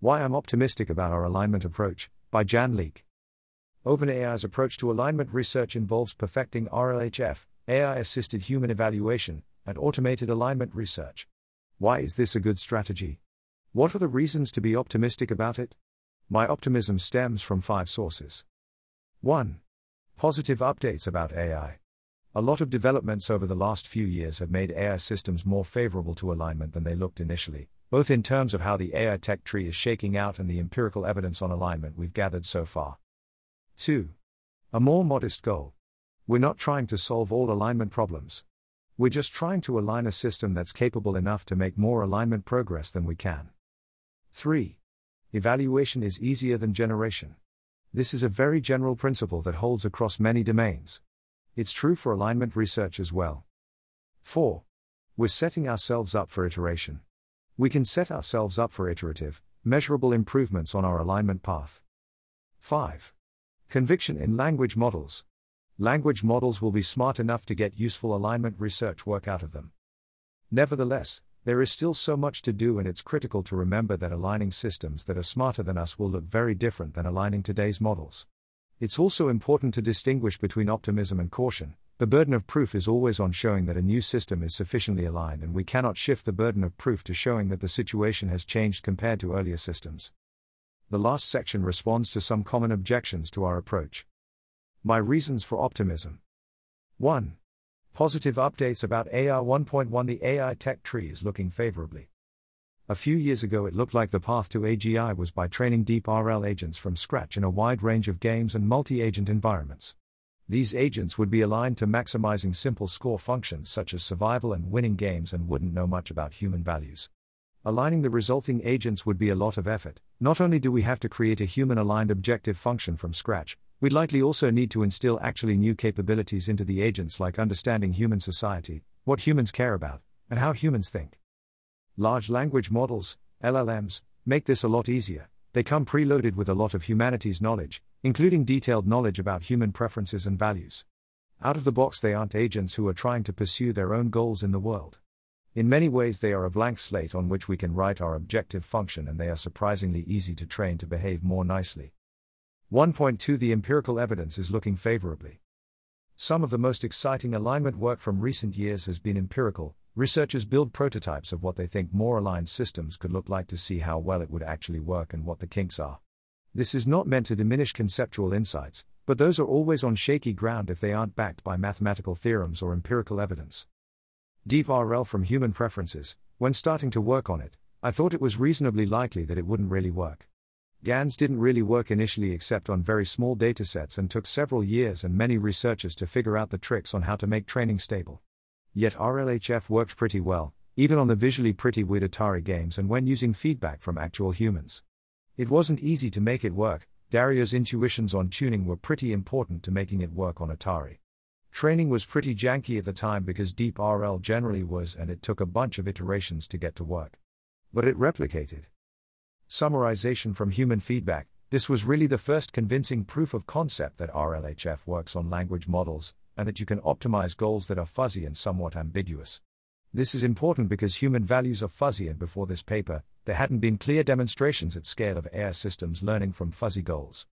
Why I'm Optimistic About Our Alignment Approach, by Jan Leike. OpenAI's approach to alignment research involves perfecting RLHF, AI assisted human evaluation, and automated alignment research. Why is this a good strategy? What are the reasons to be optimistic about it? My optimism stems from five sources. 1. Positive updates about AI. A lot of developments over the last few years have made AI systems more favorable to alignment than they looked initially, both in terms of how the AI tech tree is shaking out and the empirical evidence on alignment we've gathered so far. 2. A more modest goal. We're not trying to solve all alignment problems. We're just trying to align a system that's capable enough to make more alignment progress than we can. 3. Evaluation is easier than generation. This is a very general principle that holds across many domains. It's true for alignment research as well. 4. We're setting ourselves up for iteration. We can set ourselves up for iterative, measurable improvements on our alignment path. 5. Conviction in language models. Language models will be smart enough to get useful alignment research work out of them. Nevertheless, there is still so much to do, and it's critical to remember that aligning systems that are smarter than us will look very different than aligning today's models. It's also important to distinguish between optimism and caution, the burden of proof is always on showing that a new system is sufficiently aligned, and we cannot shift the burden of proof to showing that the situation has changed compared to earlier systems. The last section responds to some common objections to our approach. My reasons for optimism 1. Positive updates about AI 1.1 The AI tech tree is looking favorably. A few years ago, it looked like the path to AGI was by training deep RL agents from scratch in a wide range of games and multi agent environments. These agents would be aligned to maximizing simple score functions such as survival and winning games and wouldn't know much about human values. Aligning the resulting agents would be a lot of effort. Not only do we have to create a human aligned objective function from scratch, we'd likely also need to instill actually new capabilities into the agents like understanding human society, what humans care about, and how humans think. Large language models, LLMs, make this a lot easier. They come preloaded with a lot of humanities knowledge, including detailed knowledge about human preferences and values. Out of the box, they aren't agents who are trying to pursue their own goals in the world. In many ways, they are a blank slate on which we can write our objective function, and they are surprisingly easy to train to behave more nicely. 1.2 The empirical evidence is looking favorably. Some of the most exciting alignment work from recent years has been empirical. Researchers build prototypes of what they think more aligned systems could look like to see how well it would actually work and what the kinks are. This is not meant to diminish conceptual insights, but those are always on shaky ground if they aren't backed by mathematical theorems or empirical evidence. Deep RL from human preferences, when starting to work on it, I thought it was reasonably likely that it wouldn't really work. GANs didn't really work initially except on very small datasets and took several years and many researchers to figure out the tricks on how to make training stable. Yet RLHF worked pretty well, even on the visually pretty weird Atari games and when using feedback from actual humans. It wasn't easy to make it work, Dario's intuitions on tuning were pretty important to making it work on Atari. Training was pretty janky at the time because Deep RL generally was, and it took a bunch of iterations to get to work. But it replicated. Summarization from human feedback this was really the first convincing proof of concept that RLHF works on language models, and that you can optimize goals that are fuzzy and somewhat ambiguous. This is important because human values are fuzzy, and before this paper, there hadn't been clear demonstrations at scale of AI systems learning from fuzzy goals.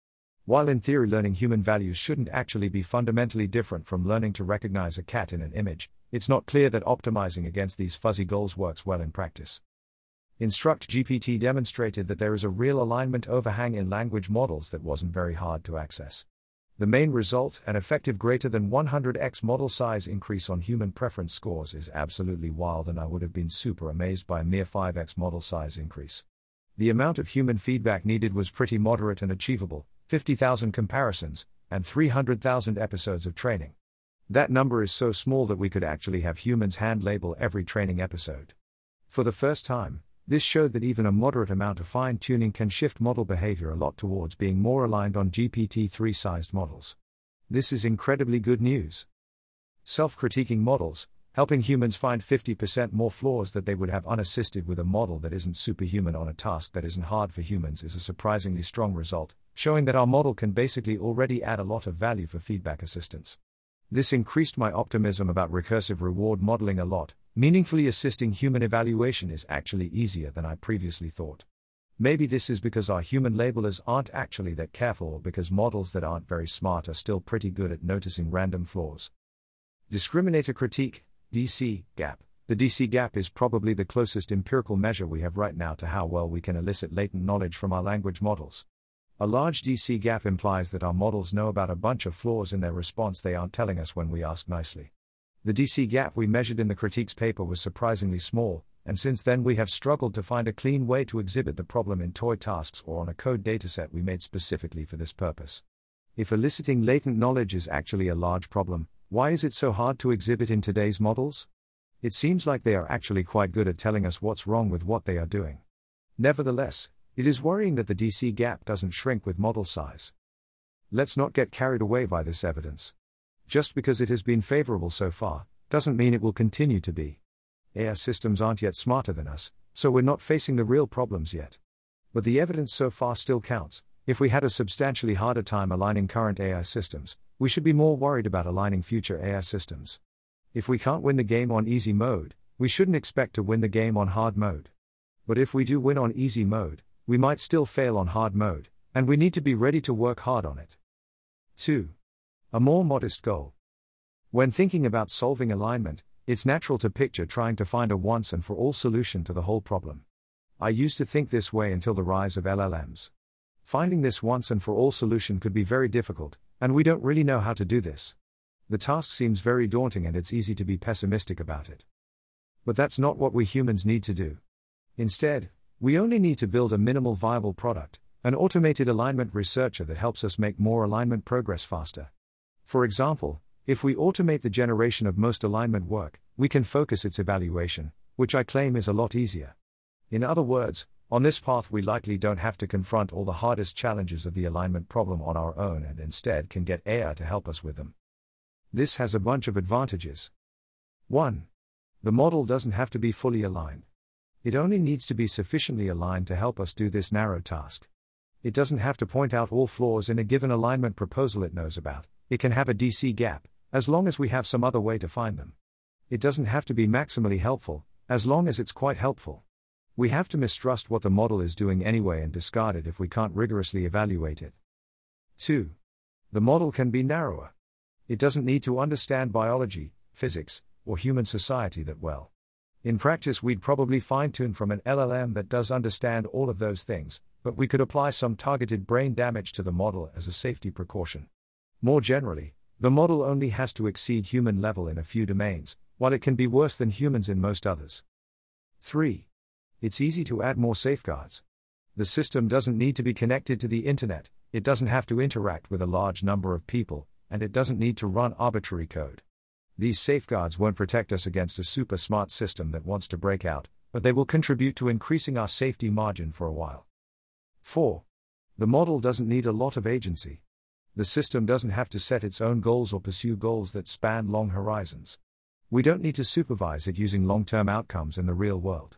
While in theory learning human values shouldn't actually be fundamentally different from learning to recognize a cat in an image, it's not clear that optimizing against these fuzzy goals works well in practice. Instruct GPT demonstrated that there is a real alignment overhang in language models that wasn't very hard to access. The main result, an effective greater than 100x model size increase on human preference scores, is absolutely wild, and I would have been super amazed by a mere 5x model size increase. The amount of human feedback needed was pretty moderate and achievable 50,000 comparisons, and 300,000 episodes of training. That number is so small that we could actually have humans hand label every training episode. For the first time, this showed that even a moderate amount of fine tuning can shift model behavior a lot towards being more aligned on GPT 3 sized models. This is incredibly good news. Self critiquing models, helping humans find 50% more flaws that they would have unassisted with a model that isn't superhuman on a task that isn't hard for humans is a surprisingly strong result, showing that our model can basically already add a lot of value for feedback assistance. This increased my optimism about recursive reward modeling a lot, meaningfully assisting human evaluation is actually easier than I previously thought. Maybe this is because our human labelers aren't actually that careful or because models that aren't very smart are still pretty good at noticing random flaws. Discriminator critique, DC, gap. The DC gap is probably the closest empirical measure we have right now to how well we can elicit latent knowledge from our language models. A large DC gap implies that our models know about a bunch of flaws in their response they aren't telling us when we ask nicely. The DC gap we measured in the critiques paper was surprisingly small, and since then we have struggled to find a clean way to exhibit the problem in toy tasks or on a code dataset we made specifically for this purpose. If eliciting latent knowledge is actually a large problem, why is it so hard to exhibit in today's models? It seems like they are actually quite good at telling us what's wrong with what they are doing. Nevertheless, it is worrying that the DC gap doesn't shrink with model size. Let's not get carried away by this evidence. Just because it has been favorable so far, doesn't mean it will continue to be. AI systems aren't yet smarter than us, so we're not facing the real problems yet. But the evidence so far still counts. If we had a substantially harder time aligning current AI systems, we should be more worried about aligning future AI systems. If we can't win the game on easy mode, we shouldn't expect to win the game on hard mode. But if we do win on easy mode, we might still fail on hard mode, and we need to be ready to work hard on it. 2. A more modest goal. When thinking about solving alignment, it's natural to picture trying to find a once and for all solution to the whole problem. I used to think this way until the rise of LLMs. Finding this once and for all solution could be very difficult, and we don't really know how to do this. The task seems very daunting and it's easy to be pessimistic about it. But that's not what we humans need to do. Instead, we only need to build a minimal viable product, an automated alignment researcher that helps us make more alignment progress faster. For example, if we automate the generation of most alignment work, we can focus its evaluation, which I claim is a lot easier. In other words, on this path, we likely don't have to confront all the hardest challenges of the alignment problem on our own and instead can get AI to help us with them. This has a bunch of advantages. 1. The model doesn't have to be fully aligned. It only needs to be sufficiently aligned to help us do this narrow task. It doesn't have to point out all flaws in a given alignment proposal it knows about, it can have a DC gap, as long as we have some other way to find them. It doesn't have to be maximally helpful, as long as it's quite helpful. We have to mistrust what the model is doing anyway and discard it if we can't rigorously evaluate it. 2. The model can be narrower. It doesn't need to understand biology, physics, or human society that well. In practice, we'd probably fine tune from an LLM that does understand all of those things, but we could apply some targeted brain damage to the model as a safety precaution. More generally, the model only has to exceed human level in a few domains, while it can be worse than humans in most others. 3. It's easy to add more safeguards. The system doesn't need to be connected to the internet, it doesn't have to interact with a large number of people, and it doesn't need to run arbitrary code. These safeguards won't protect us against a super smart system that wants to break out, but they will contribute to increasing our safety margin for a while. 4. The model doesn't need a lot of agency. The system doesn't have to set its own goals or pursue goals that span long horizons. We don't need to supervise it using long term outcomes in the real world.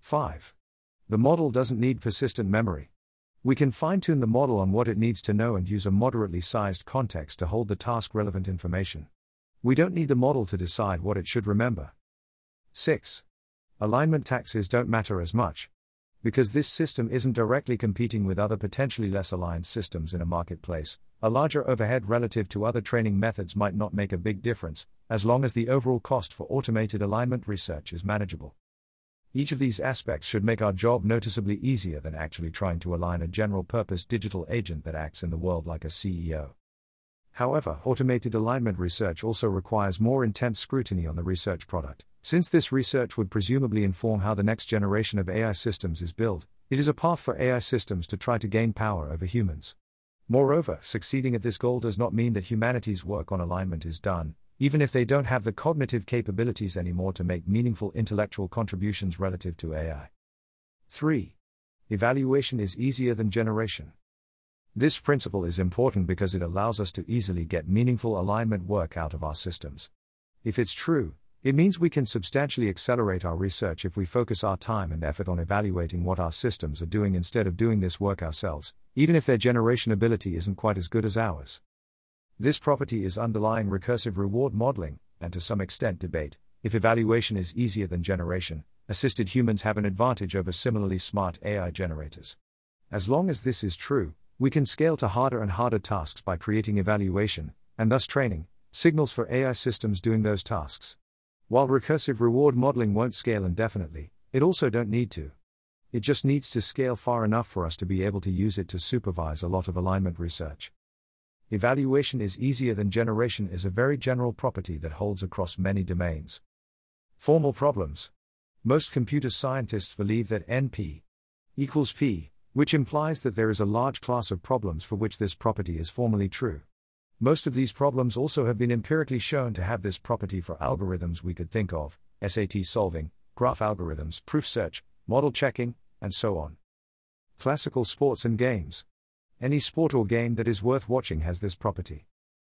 5. The model doesn't need persistent memory. We can fine tune the model on what it needs to know and use a moderately sized context to hold the task relevant information. We don't need the model to decide what it should remember. 6. Alignment taxes don't matter as much. Because this system isn't directly competing with other potentially less aligned systems in a marketplace, a larger overhead relative to other training methods might not make a big difference, as long as the overall cost for automated alignment research is manageable. Each of these aspects should make our job noticeably easier than actually trying to align a general purpose digital agent that acts in the world like a CEO. However, automated alignment research also requires more intense scrutiny on the research product. Since this research would presumably inform how the next generation of AI systems is built, it is a path for AI systems to try to gain power over humans. Moreover, succeeding at this goal does not mean that humanity's work on alignment is done, even if they don't have the cognitive capabilities anymore to make meaningful intellectual contributions relative to AI. 3. Evaluation is easier than generation. This principle is important because it allows us to easily get meaningful alignment work out of our systems. If it's true, it means we can substantially accelerate our research if we focus our time and effort on evaluating what our systems are doing instead of doing this work ourselves, even if their generation ability isn't quite as good as ours. This property is underlying recursive reward modeling, and to some extent debate, if evaluation is easier than generation, assisted humans have an advantage over similarly smart AI generators. As long as this is true, we can scale to harder and harder tasks by creating evaluation, and thus training, signals for AI systems doing those tasks. While recursive reward modeling won't scale indefinitely, it also don't need to. It just needs to scale far enough for us to be able to use it to supervise a lot of alignment research. Evaluation is easier than generation is a very general property that holds across many domains. Formal problems. Most computer scientists believe that NP equals P, which implies that there is a large class of problems for which this property is formally true. Most of these problems also have been empirically shown to have this property for algorithms we could think of SAT solving, graph algorithms, proof search, model checking, and so on. Classical sports and games. Any sport or game that is worth watching has this property.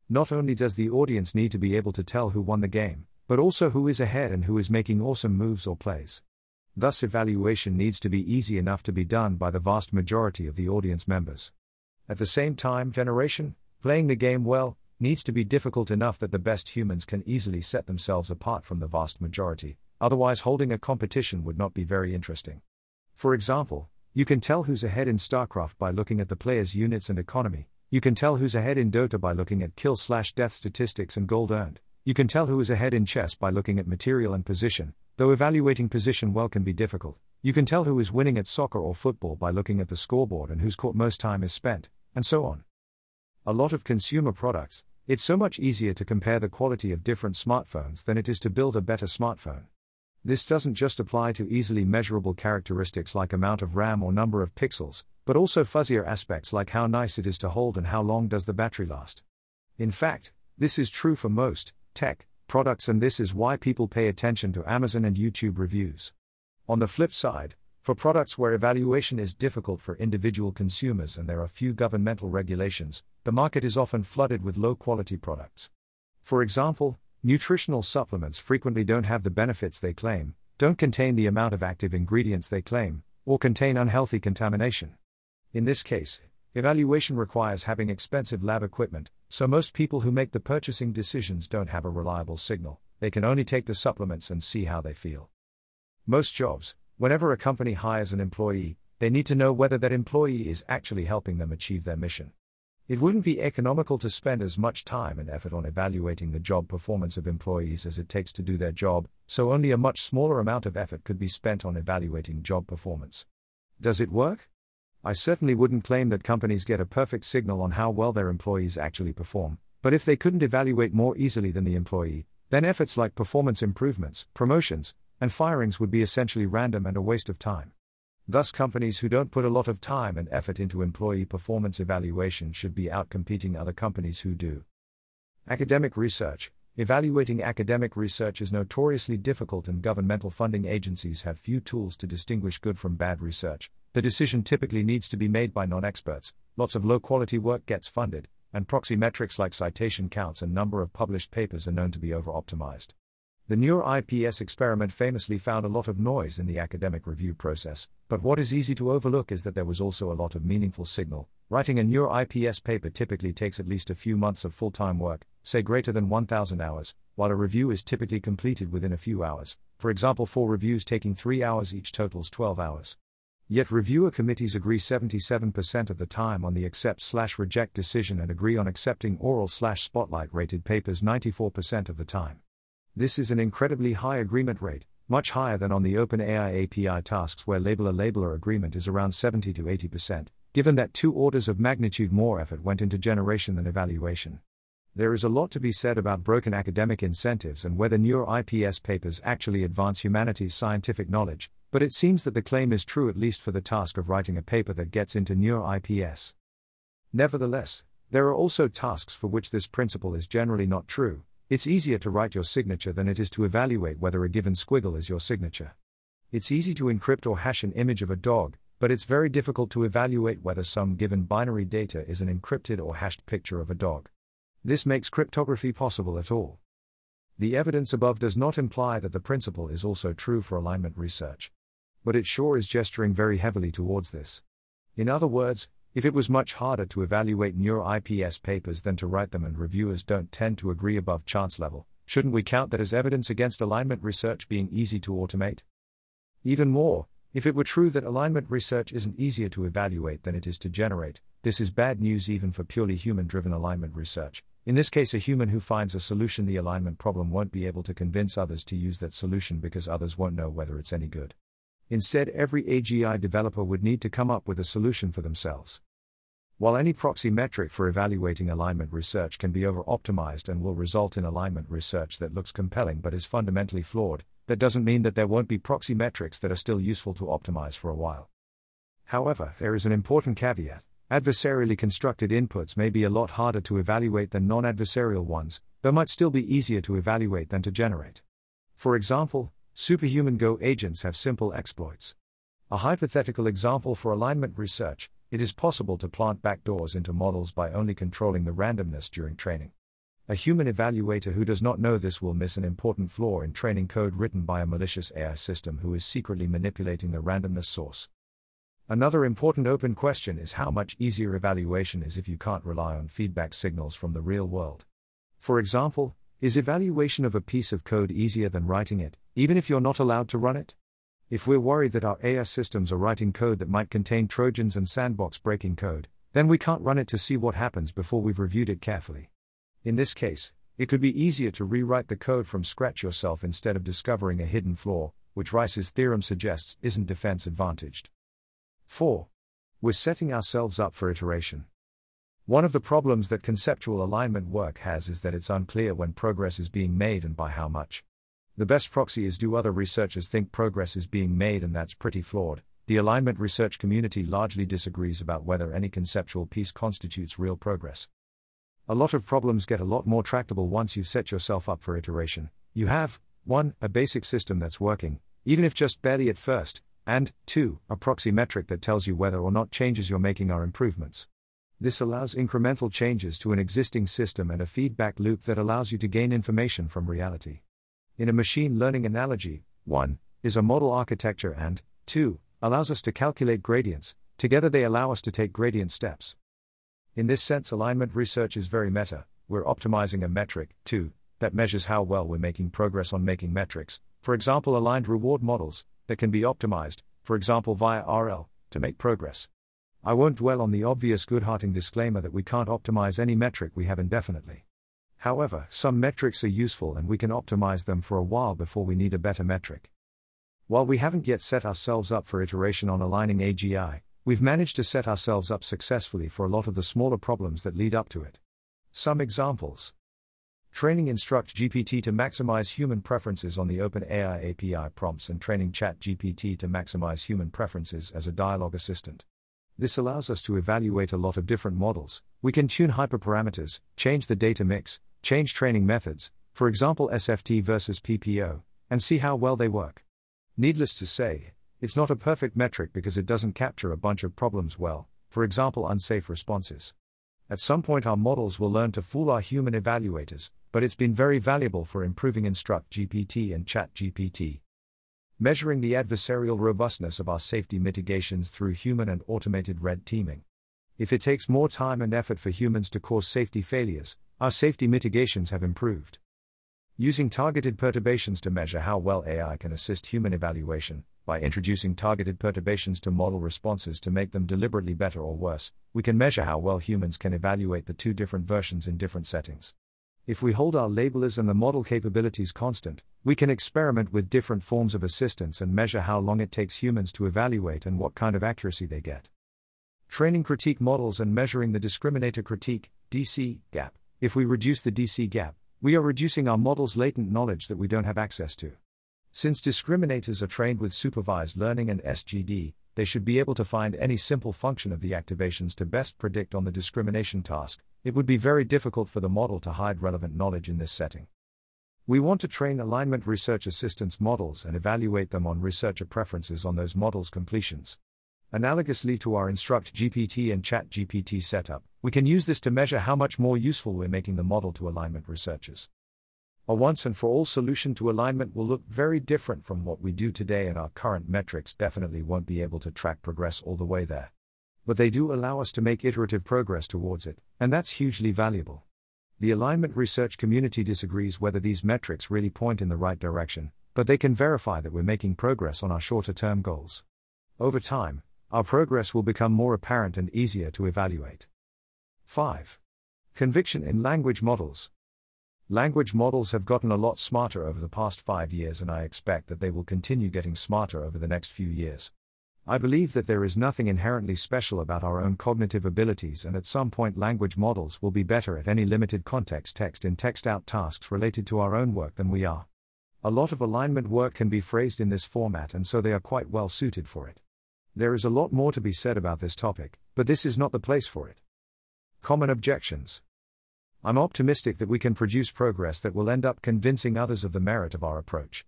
Not only does the audience need to be able to tell who won the game, but also who is ahead and who is making awesome moves or plays. Thus, evaluation needs to be easy enough to be done by the vast majority of the audience members. At the same time, generation, playing the game well, needs to be difficult enough that the best humans can easily set themselves apart from the vast majority, otherwise, holding a competition would not be very interesting. For example, you can tell who's ahead in StarCraft by looking at the player's units and economy, you can tell who's ahead in Dota by looking at kill slash death statistics and gold earned. You can tell who is ahead in chess by looking at material and position, though evaluating position well can be difficult. You can tell who is winning at soccer or football by looking at the scoreboard and whose court most time is spent, and so on. A lot of consumer products, it's so much easier to compare the quality of different smartphones than it is to build a better smartphone. This doesn't just apply to easily measurable characteristics like amount of RAM or number of pixels, but also fuzzier aspects like how nice it is to hold and how long does the battery last. In fact, this is true for most, tech, products, and this is why people pay attention to Amazon and YouTube reviews. On the flip side, for products where evaluation is difficult for individual consumers and there are few governmental regulations, the market is often flooded with low quality products. For example, nutritional supplements frequently don't have the benefits they claim, don't contain the amount of active ingredients they claim, or contain unhealthy contamination. In this case, Evaluation requires having expensive lab equipment, so most people who make the purchasing decisions don't have a reliable signal, they can only take the supplements and see how they feel. Most jobs, whenever a company hires an employee, they need to know whether that employee is actually helping them achieve their mission. It wouldn't be economical to spend as much time and effort on evaluating the job performance of employees as it takes to do their job, so only a much smaller amount of effort could be spent on evaluating job performance. Does it work? I certainly wouldn't claim that companies get a perfect signal on how well their employees actually perform, but if they couldn't evaluate more easily than the employee, then efforts like performance improvements, promotions, and firings would be essentially random and a waste of time. Thus, companies who don't put a lot of time and effort into employee performance evaluation should be outcompeting other companies who do. Academic research Evaluating academic research is notoriously difficult, and governmental funding agencies have few tools to distinguish good from bad research. The decision typically needs to be made by non experts, lots of low quality work gets funded, and proxy metrics like citation counts and number of published papers are known to be over optimized. The Neuro IPS experiment famously found a lot of noise in the academic review process, but what is easy to overlook is that there was also a lot of meaningful signal. Writing a NeurIPS paper typically takes at least a few months of full time work, say greater than 1,000 hours, while a review is typically completed within a few hours. For example, four reviews taking 3 hours each totals 12 hours. Yet reviewer committees agree 77% of the time on the accept slash reject decision and agree on accepting oral slash spotlight rated papers 94% of the time. This is an incredibly high agreement rate, much higher than on the OpenAI API tasks where labeler labeler agreement is around 70 to 80%, given that two orders of magnitude more effort went into generation than evaluation. There is a lot to be said about broken academic incentives and whether NeurIPS papers actually advance humanity's scientific knowledge, but it seems that the claim is true at least for the task of writing a paper that gets into NeurIPS. Nevertheless, there are also tasks for which this principle is generally not true, it's easier to write your signature than it is to evaluate whether a given squiggle is your signature. It's easy to encrypt or hash an image of a dog, but it's very difficult to evaluate whether some given binary data is an encrypted or hashed picture of a dog. This makes cryptography possible at all. The evidence above does not imply that the principle is also true for alignment research. But it sure is gesturing very heavily towards this. In other words, if it was much harder to evaluate NeurIPS papers than to write them and reviewers don't tend to agree above chance level, shouldn't we count that as evidence against alignment research being easy to automate? Even more, if it were true that alignment research isn't easier to evaluate than it is to generate, this is bad news even for purely human driven alignment research. In this case, a human who finds a solution the alignment problem won't be able to convince others to use that solution because others won't know whether it's any good. Instead, every AGI developer would need to come up with a solution for themselves. While any proxy metric for evaluating alignment research can be over optimized and will result in alignment research that looks compelling but is fundamentally flawed, that doesn't mean that there won't be proxy metrics that are still useful to optimize for a while. However, there is an important caveat. Adversarially constructed inputs may be a lot harder to evaluate than non adversarial ones, but might still be easier to evaluate than to generate. For example, Superhuman Go agents have simple exploits. A hypothetical example for alignment research it is possible to plant backdoors into models by only controlling the randomness during training. A human evaluator who does not know this will miss an important flaw in training code written by a malicious AI system who is secretly manipulating the randomness source. Another important open question is how much easier evaluation is if you can't rely on feedback signals from the real world. For example, is evaluation of a piece of code easier than writing it, even if you're not allowed to run it? If we're worried that our AI systems are writing code that might contain Trojans and sandbox breaking code, then we can't run it to see what happens before we've reviewed it carefully. In this case, it could be easier to rewrite the code from scratch yourself instead of discovering a hidden flaw, which Rice's theorem suggests isn't defense advantaged. 4. We're setting ourselves up for iteration. One of the problems that conceptual alignment work has is that it's unclear when progress is being made and by how much. The best proxy is do other researchers think progress is being made, and that's pretty flawed. The alignment research community largely disagrees about whether any conceptual piece constitutes real progress. A lot of problems get a lot more tractable once you've set yourself up for iteration. You have 1. A basic system that's working, even if just barely at first, and 2. A proxy metric that tells you whether or not changes you're making are improvements. This allows incremental changes to an existing system and a feedback loop that allows you to gain information from reality. In a machine learning analogy, 1 is a model architecture and 2 allows us to calculate gradients, together they allow us to take gradient steps. In this sense, alignment research is very meta. We're optimizing a metric, 2, that measures how well we're making progress on making metrics, for example, aligned reward models, that can be optimized, for example, via RL, to make progress. I won't dwell on the obvious Goodharting disclaimer that we can't optimize any metric we have indefinitely. However, some metrics are useful and we can optimize them for a while before we need a better metric. While we haven't yet set ourselves up for iteration on aligning AGI, we've managed to set ourselves up successfully for a lot of the smaller problems that lead up to it. Some examples Training Instruct GPT to maximize human preferences on the OpenAI API prompts and training ChatGPT to maximize human preferences as a dialogue assistant. This allows us to evaluate a lot of different models. We can tune hyperparameters, change the data mix, change training methods, for example SFT versus PPO, and see how well they work. Needless to say, it's not a perfect metric because it doesn't capture a bunch of problems well, for example, unsafe responses. At some point, our models will learn to fool our human evaluators, but it's been very valuable for improving Instruct GPT and Chat GPT measuring the adversarial robustness of our safety mitigations through human and automated red teaming. If it takes more time and effort for humans to cause safety failures, our safety mitigations have improved. Using targeted perturbations to measure how well AI can assist human evaluation, by introducing targeted perturbations to model responses to make them deliberately better or worse, we can measure how well humans can evaluate the two different versions in different settings. If we hold our labelers and the model capabilities constant, we can experiment with different forms of assistance and measure how long it takes humans to evaluate and what kind of accuracy they get. Training critique models and measuring the discriminator critique DC gap. If we reduce the DC gap, we are reducing our model's latent knowledge that we don't have access to. Since discriminators are trained with supervised learning and SGD, they should be able to find any simple function of the activations to best predict on the discrimination task, it would be very difficult for the model to hide relevant knowledge in this setting. We want to train alignment research assistance models and evaluate them on researcher preferences on those models' completions. Analogously to our Instruct GPT and Chat GPT setup, we can use this to measure how much more useful we're making the model to alignment researchers. A once and for all solution to alignment will look very different from what we do today, and our current metrics definitely won't be able to track progress all the way there but they do allow us to make iterative progress towards it, and that's hugely valuable. The alignment research community disagrees whether these metrics really point in the right direction, but they can verify that we're making progress on our shorter term goals. Over time, our progress will become more apparent and easier to evaluate. 5. Conviction in language models. Language models have gotten a lot smarter over the past five years, and I expect that they will continue getting smarter over the next few years. I believe that there is nothing inherently special about our own cognitive abilities, and at some point, language models will be better at any limited context text in text out tasks related to our own work than we are. A lot of alignment work can be phrased in this format, and so they are quite well suited for it. There is a lot more to be said about this topic, but this is not the place for it. Common objections. I'm optimistic that we can produce progress that will end up convincing others of the merit of our approach.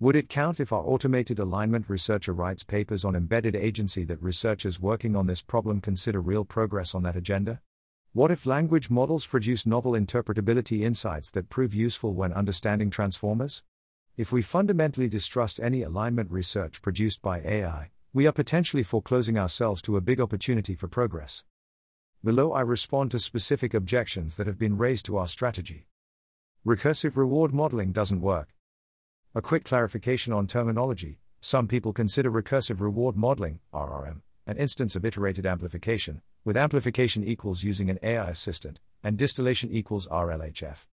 Would it count if our automated alignment researcher writes papers on embedded agency that researchers working on this problem consider real progress on that agenda? What if language models produce novel interpretability insights that prove useful when understanding transformers? If we fundamentally distrust any alignment research produced by AI, we are potentially foreclosing ourselves to a big opportunity for progress. Below, I respond to specific objections that have been raised to our strategy. Recursive reward modeling doesn't work. A quick clarification on terminology some people consider recursive reward modeling, RRM, an instance of iterated amplification, with amplification equals using an AI assistant, and distillation equals RLHF.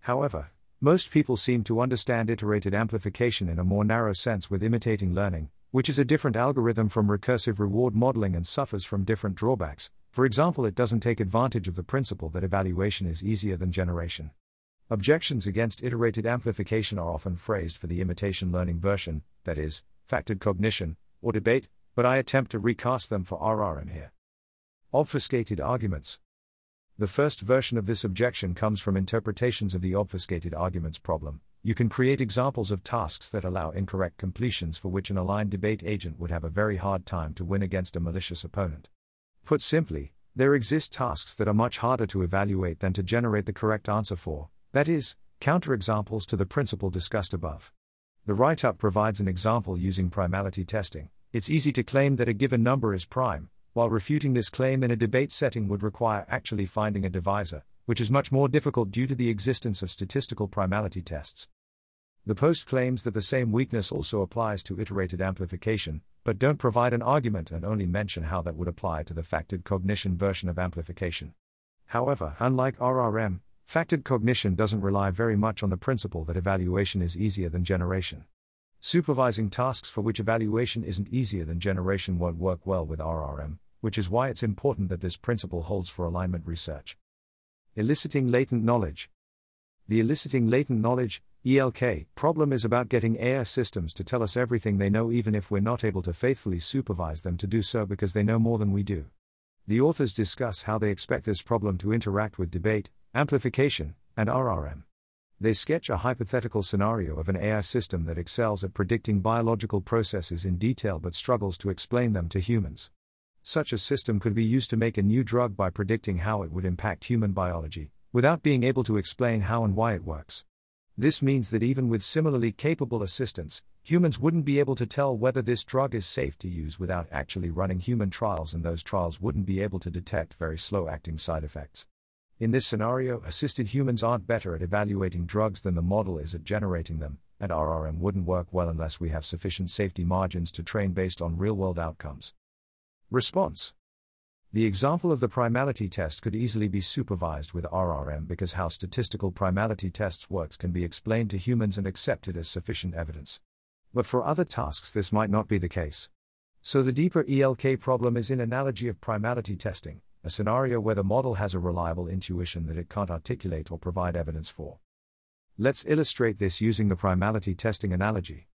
However, most people seem to understand iterated amplification in a more narrow sense with imitating learning, which is a different algorithm from recursive reward modeling and suffers from different drawbacks, for example, it doesn't take advantage of the principle that evaluation is easier than generation. Objections against iterated amplification are often phrased for the imitation learning version, that is, factored cognition, or debate, but I attempt to recast them for RRM here. Obfuscated arguments. The first version of this objection comes from interpretations of the obfuscated arguments problem. You can create examples of tasks that allow incorrect completions for which an aligned debate agent would have a very hard time to win against a malicious opponent. Put simply, there exist tasks that are much harder to evaluate than to generate the correct answer for, that is, counterexamples to the principle discussed above. The write up provides an example using primality testing. It's easy to claim that a given number is prime, while refuting this claim in a debate setting would require actually finding a divisor, which is much more difficult due to the existence of statistical primality tests. The post claims that the same weakness also applies to iterated amplification, but don't provide an argument and only mention how that would apply to the factored cognition version of amplification. However, unlike RRM, factored cognition doesn't rely very much on the principle that evaluation is easier than generation. Supervising tasks for which evaluation isn't easier than generation won't work well with RRM, which is why it's important that this principle holds for alignment research. Eliciting latent knowledge. The eliciting latent knowledge ELK problem is about getting AI systems to tell us everything they know even if we're not able to faithfully supervise them to do so because they know more than we do. The authors discuss how they expect this problem to interact with debate, amplification, and RRM. They sketch a hypothetical scenario of an AI system that excels at predicting biological processes in detail but struggles to explain them to humans. Such a system could be used to make a new drug by predicting how it would impact human biology, without being able to explain how and why it works. This means that even with similarly capable assistance, humans wouldn't be able to tell whether this drug is safe to use without actually running human trials, and those trials wouldn't be able to detect very slow acting side effects. In this scenario, assisted humans aren't better at evaluating drugs than the model is at generating them, and RRM wouldn't work well unless we have sufficient safety margins to train based on real world outcomes. Response the example of the primality test could easily be supervised with RRM because how statistical primality tests works can be explained to humans and accepted as sufficient evidence. But for other tasks this might not be the case. So the deeper ELK problem is in analogy of primality testing, a scenario where the model has a reliable intuition that it can't articulate or provide evidence for. Let's illustrate this using the primality testing analogy.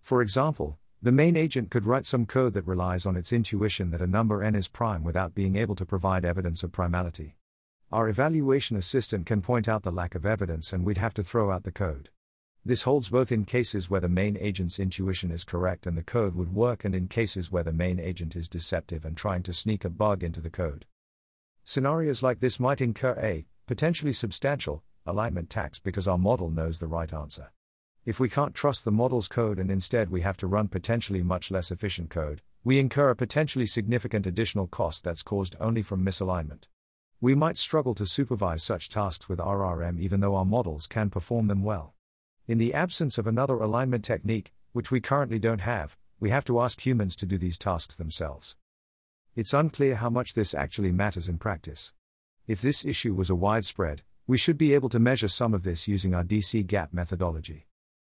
For example, the main agent could write some code that relies on its intuition that a number n is prime without being able to provide evidence of primality. Our evaluation assistant can point out the lack of evidence and we'd have to throw out the code. This holds both in cases where the main agent's intuition is correct and the code would work and in cases where the main agent is deceptive and trying to sneak a bug into the code. Scenarios like this might incur a, potentially substantial, alignment tax because our model knows the right answer. If we can't trust the model's code and instead we have to run potentially much less efficient code, we incur a potentially significant additional cost that's caused only from misalignment. We might struggle to supervise such tasks with RRM even though our models can perform them well. In the absence of another alignment technique, which we currently don't have, we have to ask humans to do these tasks themselves. It's unclear how much this actually matters in practice. If this issue was a widespread, we should be able to measure some of this using our DC gap methodology.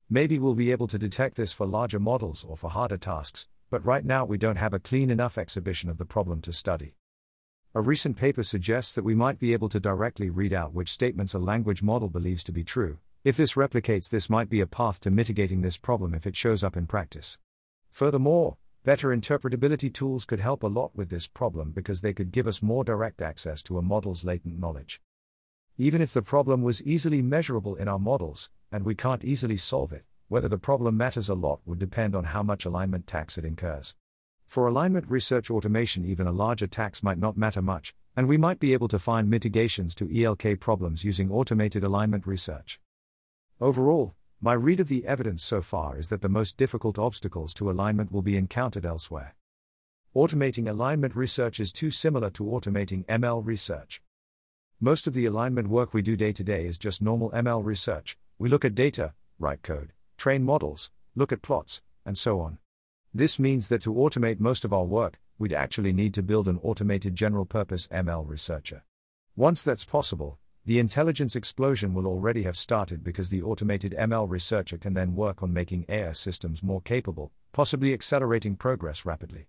Maybe we'll be able to detect this for larger models or for harder tasks, but right now we don't have a clean enough exhibition of the problem to study. A recent paper suggests that we might be able to directly read out which statements a language model believes to be true. If this replicates, this might be a path to mitigating this problem if it shows up in practice. Furthermore, better interpretability tools could help a lot with this problem because they could give us more direct access to a model's latent knowledge. Even if the problem was easily measurable in our models, and we can't easily solve it, whether the problem matters a lot would depend on how much alignment tax it incurs. For alignment research automation, even a larger tax might not matter much, and we might be able to find mitigations to ELK problems using automated alignment research. Overall, my read of the evidence so far is that the most difficult obstacles to alignment will be encountered elsewhere. Automating alignment research is too similar to automating ML research. Most of the alignment work we do day to day is just normal ML research. We look at data, write code, train models, look at plots, and so on. This means that to automate most of our work, we'd actually need to build an automated general purpose ML researcher. Once that's possible, the intelligence explosion will already have started because the automated ML researcher can then work on making AI systems more capable, possibly accelerating progress rapidly.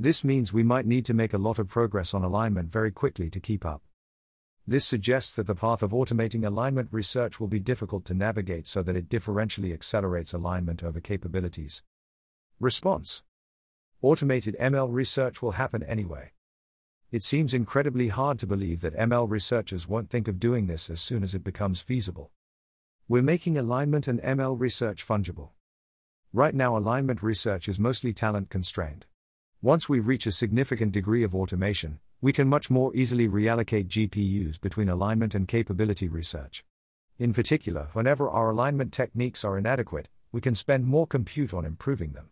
This means we might need to make a lot of progress on alignment very quickly to keep up. This suggests that the path of automating alignment research will be difficult to navigate so that it differentially accelerates alignment over capabilities. Response Automated ML research will happen anyway. It seems incredibly hard to believe that ML researchers won't think of doing this as soon as it becomes feasible. We're making alignment and ML research fungible. Right now, alignment research is mostly talent constrained. Once we reach a significant degree of automation, we can much more easily reallocate GPUs between alignment and capability research. In particular, whenever our alignment techniques are inadequate, we can spend more compute on improving them.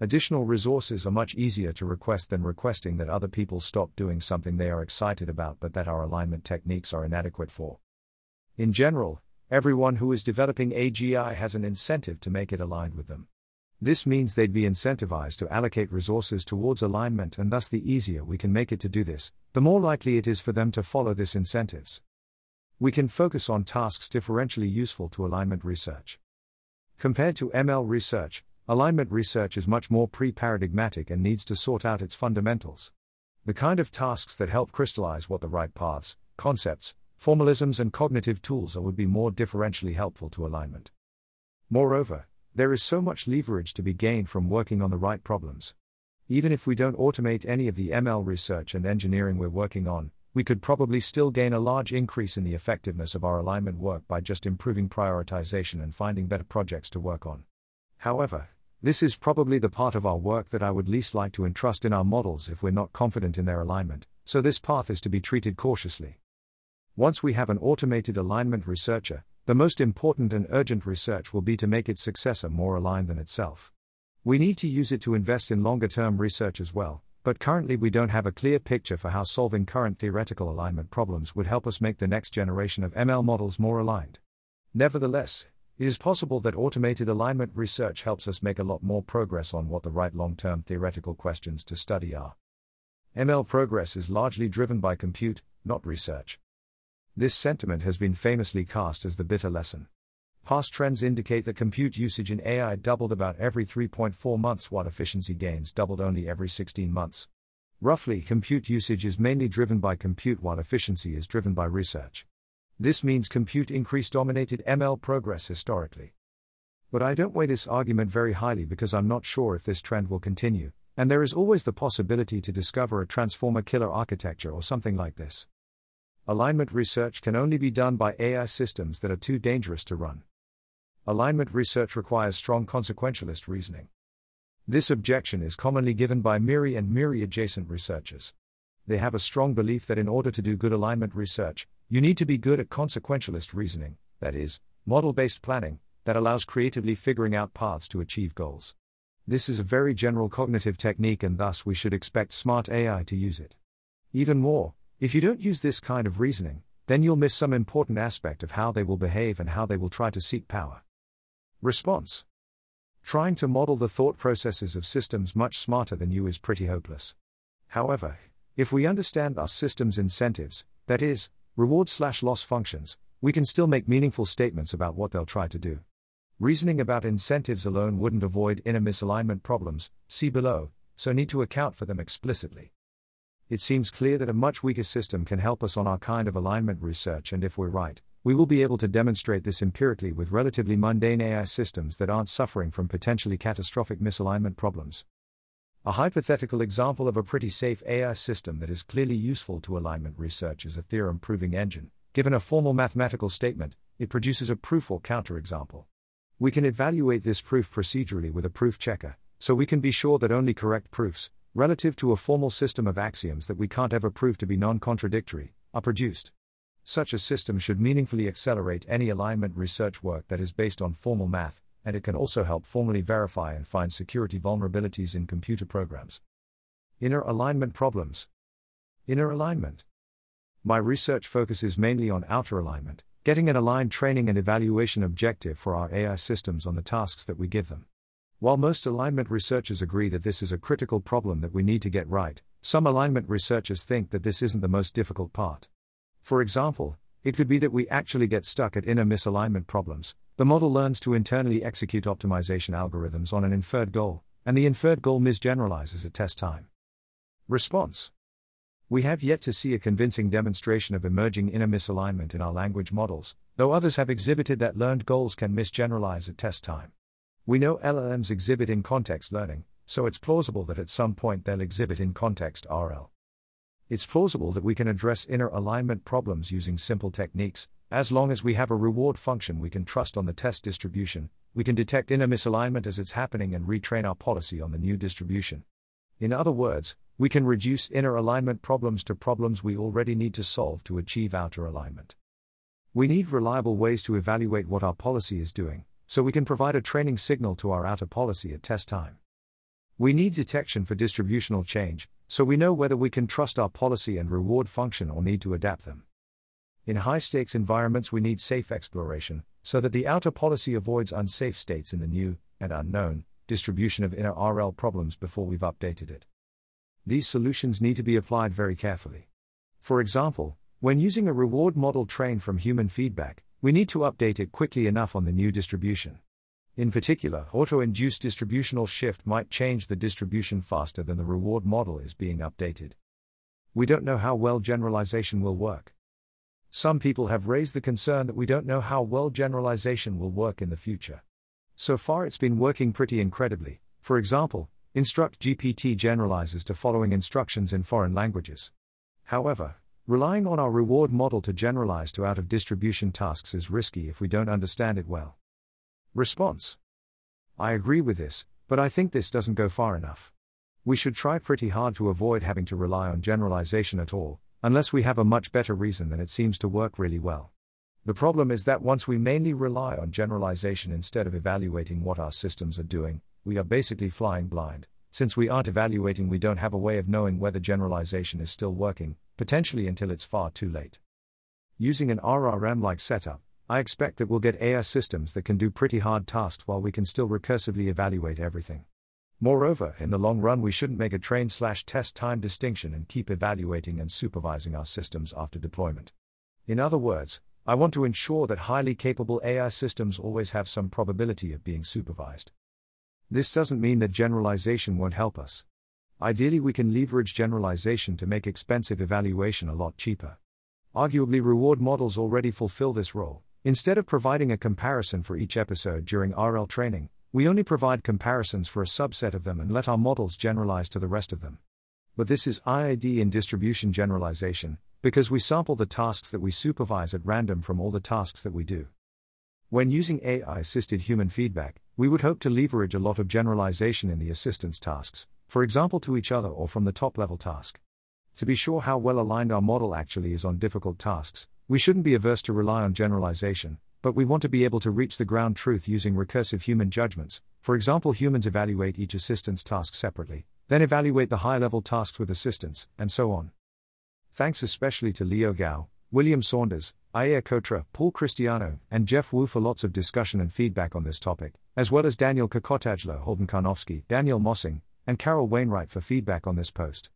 Additional resources are much easier to request than requesting that other people stop doing something they are excited about but that our alignment techniques are inadequate for. In general, everyone who is developing AGI has an incentive to make it aligned with them. This means they'd be incentivized to allocate resources towards alignment, and thus, the easier we can make it to do this, the more likely it is for them to follow this incentives. We can focus on tasks differentially useful to alignment research. Compared to ML research, Alignment research is much more pre paradigmatic and needs to sort out its fundamentals. The kind of tasks that help crystallize what the right paths, concepts, formalisms, and cognitive tools are would be more differentially helpful to alignment. Moreover, there is so much leverage to be gained from working on the right problems. Even if we don't automate any of the ML research and engineering we're working on, we could probably still gain a large increase in the effectiveness of our alignment work by just improving prioritization and finding better projects to work on. However, this is probably the part of our work that I would least like to entrust in our models if we're not confident in their alignment, so this path is to be treated cautiously. Once we have an automated alignment researcher, the most important and urgent research will be to make its successor more aligned than itself. We need to use it to invest in longer term research as well, but currently we don't have a clear picture for how solving current theoretical alignment problems would help us make the next generation of ML models more aligned. Nevertheless, it is possible that automated alignment research helps us make a lot more progress on what the right long term theoretical questions to study are. ML progress is largely driven by compute, not research. This sentiment has been famously cast as the bitter lesson. Past trends indicate that compute usage in AI doubled about every 3.4 months while efficiency gains doubled only every 16 months. Roughly, compute usage is mainly driven by compute while efficiency is driven by research. This means compute increase dominated ML progress historically. But I don't weigh this argument very highly because I'm not sure if this trend will continue, and there is always the possibility to discover a transformer killer architecture or something like this. Alignment research can only be done by AI systems that are too dangerous to run. Alignment research requires strong consequentialist reasoning. This objection is commonly given by MIRI and MIRI adjacent researchers. They have a strong belief that in order to do good alignment research, you need to be good at consequentialist reasoning, that is, model based planning, that allows creatively figuring out paths to achieve goals. This is a very general cognitive technique, and thus we should expect smart AI to use it. Even more, if you don't use this kind of reasoning, then you'll miss some important aspect of how they will behave and how they will try to seek power. Response Trying to model the thought processes of systems much smarter than you is pretty hopeless. However, if we understand our system's incentives, that is, reward slash loss functions, we can still make meaningful statements about what they'll try to do. Reasoning about incentives alone wouldn't avoid inner misalignment problems, see below, so need to account for them explicitly. It seems clear that a much weaker system can help us on our kind of alignment research, and if we're right, we will be able to demonstrate this empirically with relatively mundane AI systems that aren't suffering from potentially catastrophic misalignment problems. A hypothetical example of a pretty safe AI system that is clearly useful to alignment research is a theorem proving engine. Given a formal mathematical statement, it produces a proof or counterexample. We can evaluate this proof procedurally with a proof checker, so we can be sure that only correct proofs, relative to a formal system of axioms that we can't ever prove to be non contradictory, are produced. Such a system should meaningfully accelerate any alignment research work that is based on formal math, and it can also help formally verify and find security vulnerabilities in computer programs. Inner alignment problems. Inner alignment. My research focuses mainly on outer alignment, getting an aligned training and evaluation objective for our AI systems on the tasks that we give them. While most alignment researchers agree that this is a critical problem that we need to get right, some alignment researchers think that this isn't the most difficult part. For example, it could be that we actually get stuck at inner misalignment problems. The model learns to internally execute optimization algorithms on an inferred goal, and the inferred goal misgeneralizes at test time. Response We have yet to see a convincing demonstration of emerging inner misalignment in our language models, though others have exhibited that learned goals can misgeneralize at test time. We know LLMs exhibit in context learning, so it's plausible that at some point they'll exhibit in context RL. It's plausible that we can address inner alignment problems using simple techniques, as long as we have a reward function we can trust on the test distribution, we can detect inner misalignment as it's happening and retrain our policy on the new distribution. In other words, we can reduce inner alignment problems to problems we already need to solve to achieve outer alignment. We need reliable ways to evaluate what our policy is doing, so we can provide a training signal to our outer policy at test time. We need detection for distributional change, so we know whether we can trust our policy and reward function or need to adapt them. In high stakes environments, we need safe exploration, so that the outer policy avoids unsafe states in the new, and unknown, distribution of inner RL problems before we've updated it. These solutions need to be applied very carefully. For example, when using a reward model trained from human feedback, we need to update it quickly enough on the new distribution. In particular, auto induced distributional shift might change the distribution faster than the reward model is being updated. We don't know how well generalization will work. Some people have raised the concern that we don't know how well generalization will work in the future. So far, it's been working pretty incredibly. For example, Instruct GPT generalizes to following instructions in foreign languages. However, relying on our reward model to generalize to out of distribution tasks is risky if we don't understand it well. Response I agree with this, but I think this doesn't go far enough. We should try pretty hard to avoid having to rely on generalization at all, unless we have a much better reason than it seems to work really well. The problem is that once we mainly rely on generalization instead of evaluating what our systems are doing, we are basically flying blind. Since we aren't evaluating, we don't have a way of knowing whether generalization is still working, potentially until it's far too late. Using an RRM like setup, I expect that we'll get AI systems that can do pretty hard tasks while we can still recursively evaluate everything. Moreover, in the long run, we shouldn't make a train slash test time distinction and keep evaluating and supervising our systems after deployment. In other words, I want to ensure that highly capable AI systems always have some probability of being supervised. This doesn't mean that generalization won't help us. Ideally, we can leverage generalization to make expensive evaluation a lot cheaper. Arguably, reward models already fulfill this role. Instead of providing a comparison for each episode during RL training, we only provide comparisons for a subset of them and let our models generalize to the rest of them. But this is IID in distribution generalization, because we sample the tasks that we supervise at random from all the tasks that we do. When using AI assisted human feedback, we would hope to leverage a lot of generalization in the assistance tasks, for example to each other or from the top level task. To be sure how well aligned our model actually is on difficult tasks, we shouldn't be averse to rely on generalization, but we want to be able to reach the ground truth using recursive human judgments. For example, humans evaluate each assistance task separately, then evaluate the high level tasks with assistance, and so on. Thanks especially to Leo Gao, William Saunders, Ajeya Cotra, Paul Christiano, and Jeff Wu for lots of discussion and feedback on this topic, as well as Daniel Kokotajlo, Holden Karnofsky, Daniel Mossing, and Carroll Wainwright for feedback on this post.